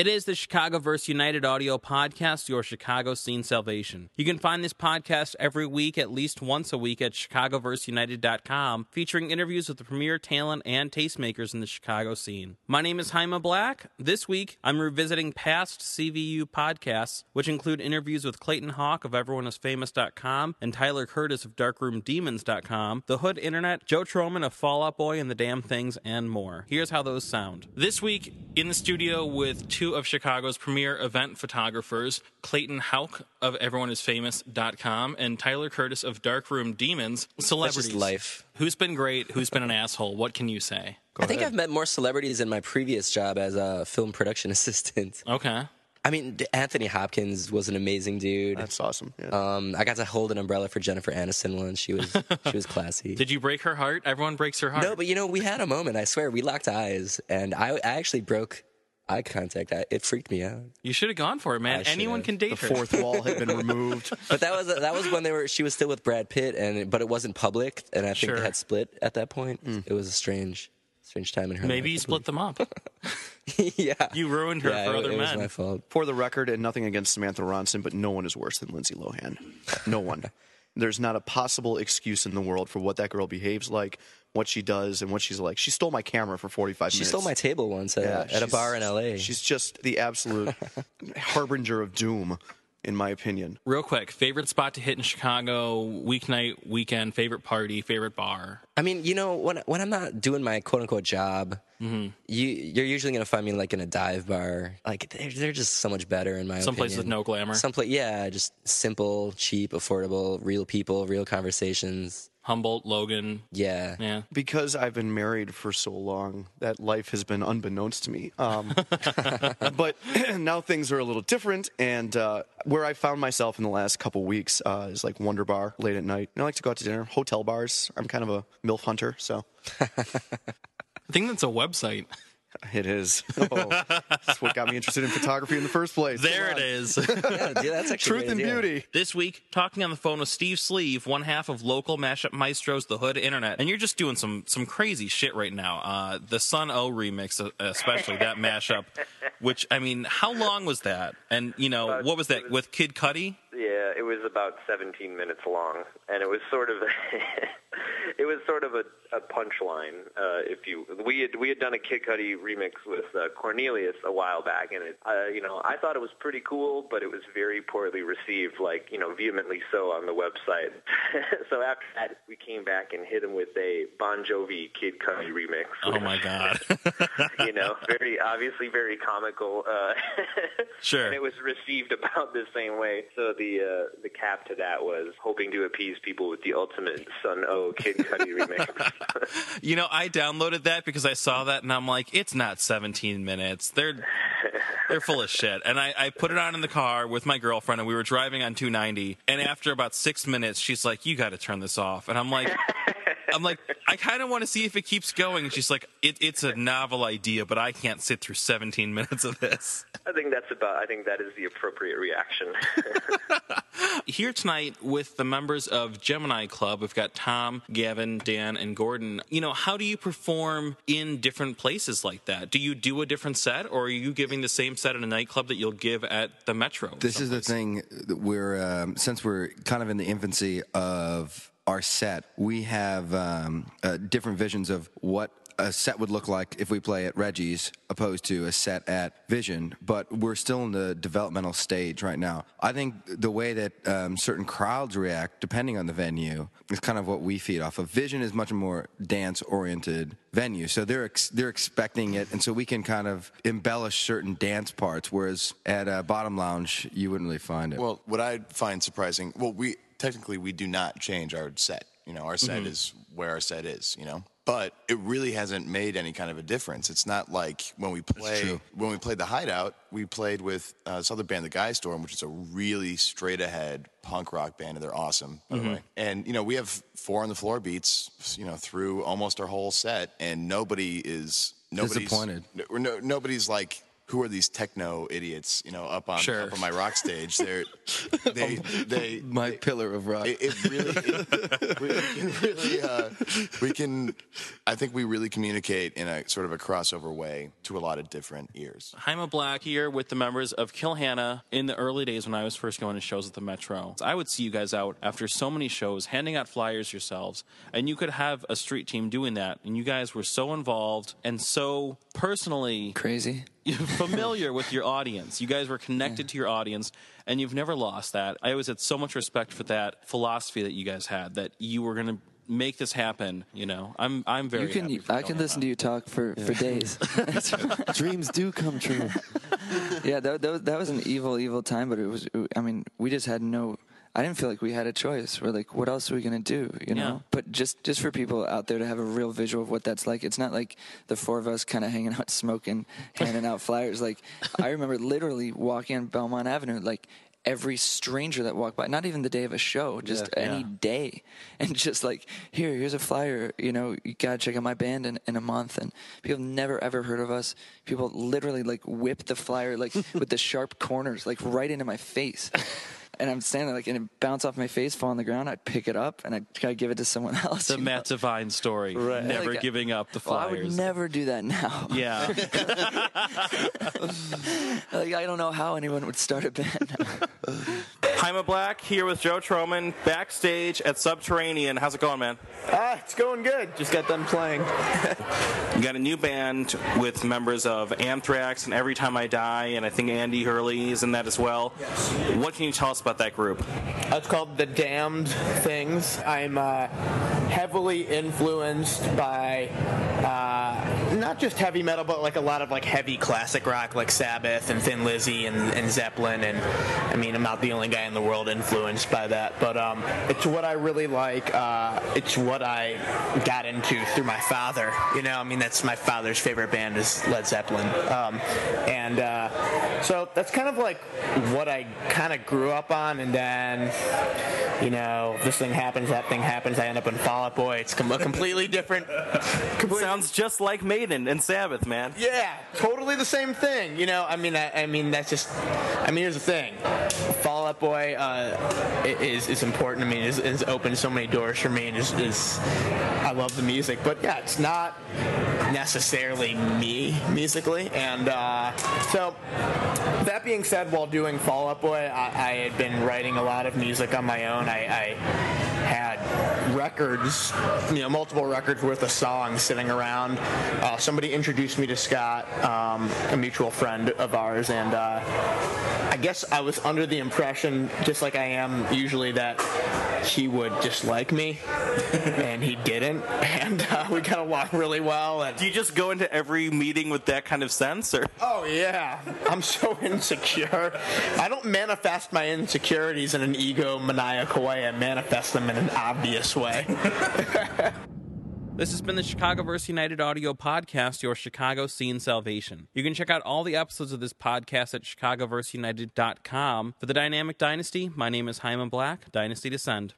It is the Chicagoverse United audio podcast, your Chicago scene salvation. You can find this podcast every week, at least once a week, at chicagoverseunited.com, featuring interviews with the premier talent and tastemakers in the Chicago scene. My name is Jaime Black. This week, I'm revisiting past CVU podcasts, which include interviews with Clayton Hauck of EveryoneIsFamous.com and Tyler Curtis of DarkroomDemons.com, The Hood Internet, Joe Trohman of Fall Out Boy and the Damned Things, and more. Here's how those sound. This week, in the studio with two of Chicago's premier event photographers, Clayton Hauck of EveryoneIsFamous.com and Tyler Curtis of Darkroom Demons. That's just life. Who's been great? Who's been an asshole? What can you say? I think I've met more celebrities in my previous job as a film production assistant. Okay. I mean, Anthony Hopkins was an amazing dude. That's awesome. Yeah. Um, I got to hold an umbrella for Jennifer Aniston once. She was she was classy. Did you break her heart? Everyone breaks her heart. no, but you know, we had a moment. I swear, we locked eyes, and I, I actually broke eye contact. I, it freaked me out. you should have gone for it, man. I should've. Anyone can date the her. fourth wall had been removed. But that was that was when they were. She was still with Brad Pitt, and but it wasn't public, and I think Sure. they had split at that point. Hmm. It was a strange, strange time in her. Maybe life, you I split them up. believe. yeah, You ruined her yeah, for it, other it was men. my fault. For the record, and nothing against Samantha Ronson, but no one is worse than Lindsay Lohan. No one. There's not a possible excuse in the world for what that girl behaves like, what she does, and what she's like. She stole my camera for 45 She minutes. She stole my table once at, Yeah, at a bar in L.A. She's just the absolute harbinger of doom, in my opinion. Real quick, favorite spot to hit in Chicago, weeknight, weekend, favorite party, favorite bar. I mean, you know, when when I'm not doing my quote unquote job, Mm-hmm. you you're usually gonna find me like in a dive bar. Like they're, they're just so much better in my Some place with no glamour. Some place, yeah, just simple, cheap, affordable, real people, real conversations. Humboldt, Logan. Yeah. Yeah. because I've been married for so long, that life has been unbeknownst to me. Um, but now things are a little different, and uh, where I found myself in the last couple weeks uh, is like Wonder Bar late at night. And I like to go out to dinner, hotel bars. I'm kind of a milf hunter, so I think that's a website. it is. Oh, that's what got me interested in photography in the first place. There Come it on. is. Yeah, dude, that's actually Truth great and idea. beauty. this week, talking on the phone with Steve Sleeve, one half of local mashup maestros, the Hood Internet, and you're just doing some some crazy shit right now. Uh, the Sunn O))) remix, uh, especially that mashup, which I mean, how long was that? And you know, what was that with Kid Cudi? Yeah, it was about 17 minutes long, and it was sort of it was sort of a, a punchline. Uh, if you we had we had done a Kid Cudi remix with uh, Cornelius a while back, and it uh, you know I thought it was pretty cool, but it was very poorly received, like you know vehemently so on the website. so after that, we came back and hit him with a Bon Jovi Kid Cudi remix. Oh my god! you know, very obviously very comical. Uh, Sure. And it was received about the same way. So the uh, the cap to that was hoping to appease people with the ultimate Sunn O))) Kid Cudi You know, I downloaded that because I saw that and I'm like, it's not 17 minutes. They're they're full of shit. And I, I put it on in the car with my girlfriend and we were driving on 290. And after about six minutes, she's like, you got to turn this off. And I'm like, I'm like, I kind of want to see if it keeps going. And she's like, it, it's a novel idea, but I can't sit through 17 minutes of this. I think that's about. I think that is the appropriate reaction. Here tonight with the members of Gemini Club, we've got Tom, Gavin, Dan, and Gordon. You know, how do you perform in different places like that? Do you do a different set, or are you giving the same set in a nightclub that you'll give at the Metro? This is the thing that we're um, since we're kind of in the infancy of our set, we have um, uh, different visions of what a set would look like if we play at Reggie's opposed to a set at Vision, but we're still in the developmental stage right now. I think the way that um, certain crowds react, depending on the venue, is kind of what we feed off of. Vision is much more dance oriented venue, so they're ex- they're expecting it, and so we can kind of embellish certain dance parts. Whereas at a Bottom Lounge, you wouldn't really find it. Well, what I find surprising, well, we technically we do not change our set. You know, our set Mm-hmm. is where our set is. You know, but it really hasn't made any kind of a difference. It's not like when we play when we played the Hideout, we played with uh, this other band, the Guy Storm, which is a really straight ahead punk rock band, and they're awesome, by Mm-hmm. the way. And you know, we have four on the floor beats, you know, through almost our whole set, and nobody is nobody's Disappointed. no, no, nobody's like who are these techno idiots? You know, up on Sure. up on my rock stage. They're they they My pillar of rock. it, it really it, we, we can really uh, we can I think we really communicate in a sort of a crossover way to a lot of different ears. Jaime Black here with the members of Kill Hannah in the early days when I was first going to shows at the Metro. I would see you guys out after so many shows, handing out flyers yourselves, and you could have a street team doing that. And you guys were so involved and so personally Crazy. familiar with your audience. You guys were connected to your audience, and you've never lost that. I always had so much respect for that philosophy that you guys had that you were going to make this happen. You know, I'm I'm very. You can. happy for I can Kill listen to you talk for, for days. Dreams do come true. yeah, that, that that was an evil, evil time. But it was. I mean, we just had no. I didn't feel like we had a choice. We're like, what else are we gonna do? You know. Yeah. But just just for people out there to have a real visual of what that's like. It's not like the four of us kind of hanging out, smoking, handing out flyers. Like I remember literally walking on Belmont Avenue, like. Every stranger that walked by, not even the day of a show, just any Yeah. day, and just like, here, here's a flyer. You know, you gotta check out my band in, in a month. And people never ever heard of us. People literally like whip the flyer like with the sharp corners like right into my face. And I'm standing there, like, and it bounce off my face, fall on the ground. I'd pick it up and I'd try to give it to someone else. The you know? Matt Devine story. Never Like, giving up the flyers. Well, I would never do that now. yeah. like, I don't know how anyone would start a band. Jaime Black here with Joe Trohman backstage at Subterranean. How's it going, man? Ah, it's going good. Just got done playing. You got a new band with members of Anthrax and Every Time I Die, and I think Andy Hurley is in that as well. What can you tell us about that group? It's called The Damned Things. I'm uh, heavily influenced by uh, not just heavy metal, but like a lot of like heavy classic rock, like Sabbath and Thin Lizzy and, and Zeppelin. And I mean, I'm not the only guy in the world influenced by that, but um, it's what I really like. Uh, it's what I got into through my father. You know, I mean, that's my father's favorite band is Led Zeppelin, um, and uh, so that's kind of like what I kind of grew up on, and then you know, this thing happens, that thing happens. I end up in Fall Out Boy. It's com- a completely different. Completely, Sounds just like Maiden and Sabbath, man. yeah, totally the same thing. You know, I mean, I, I mean, that's just. I mean, here's the thing. Fall Out Boy uh, is is important. I mean, it's, it's opened so many doors for me, and is I love the music. But yeah, it's not necessarily me musically, and uh, so that being said, while doing Fall Out Boy, I, I had been writing a lot of music on my own. I, I had records, you know, multiple records worth of songs sitting around. Uh, somebody introduced me to Scott, um, a mutual friend of ours, and uh, I guess I was under the impression, just like I am usually, that he would just like me, and he didn't, and uh, we kind of walked really well. And Do you just go into every meeting with that kind of sense, or Oh yeah, I'm so insecure. I don't manifest my insecurities in an ego egomaniacal way. I manifest them in an obvious way. This has been the Chicago Chicagoverse United Audio Podcast, your Chicago scene salvation. You can check out all the episodes of this podcast at chicagoverseunited.com. For the Dynamic Dynasty, my name is Jaime Black. Dynasty Descend.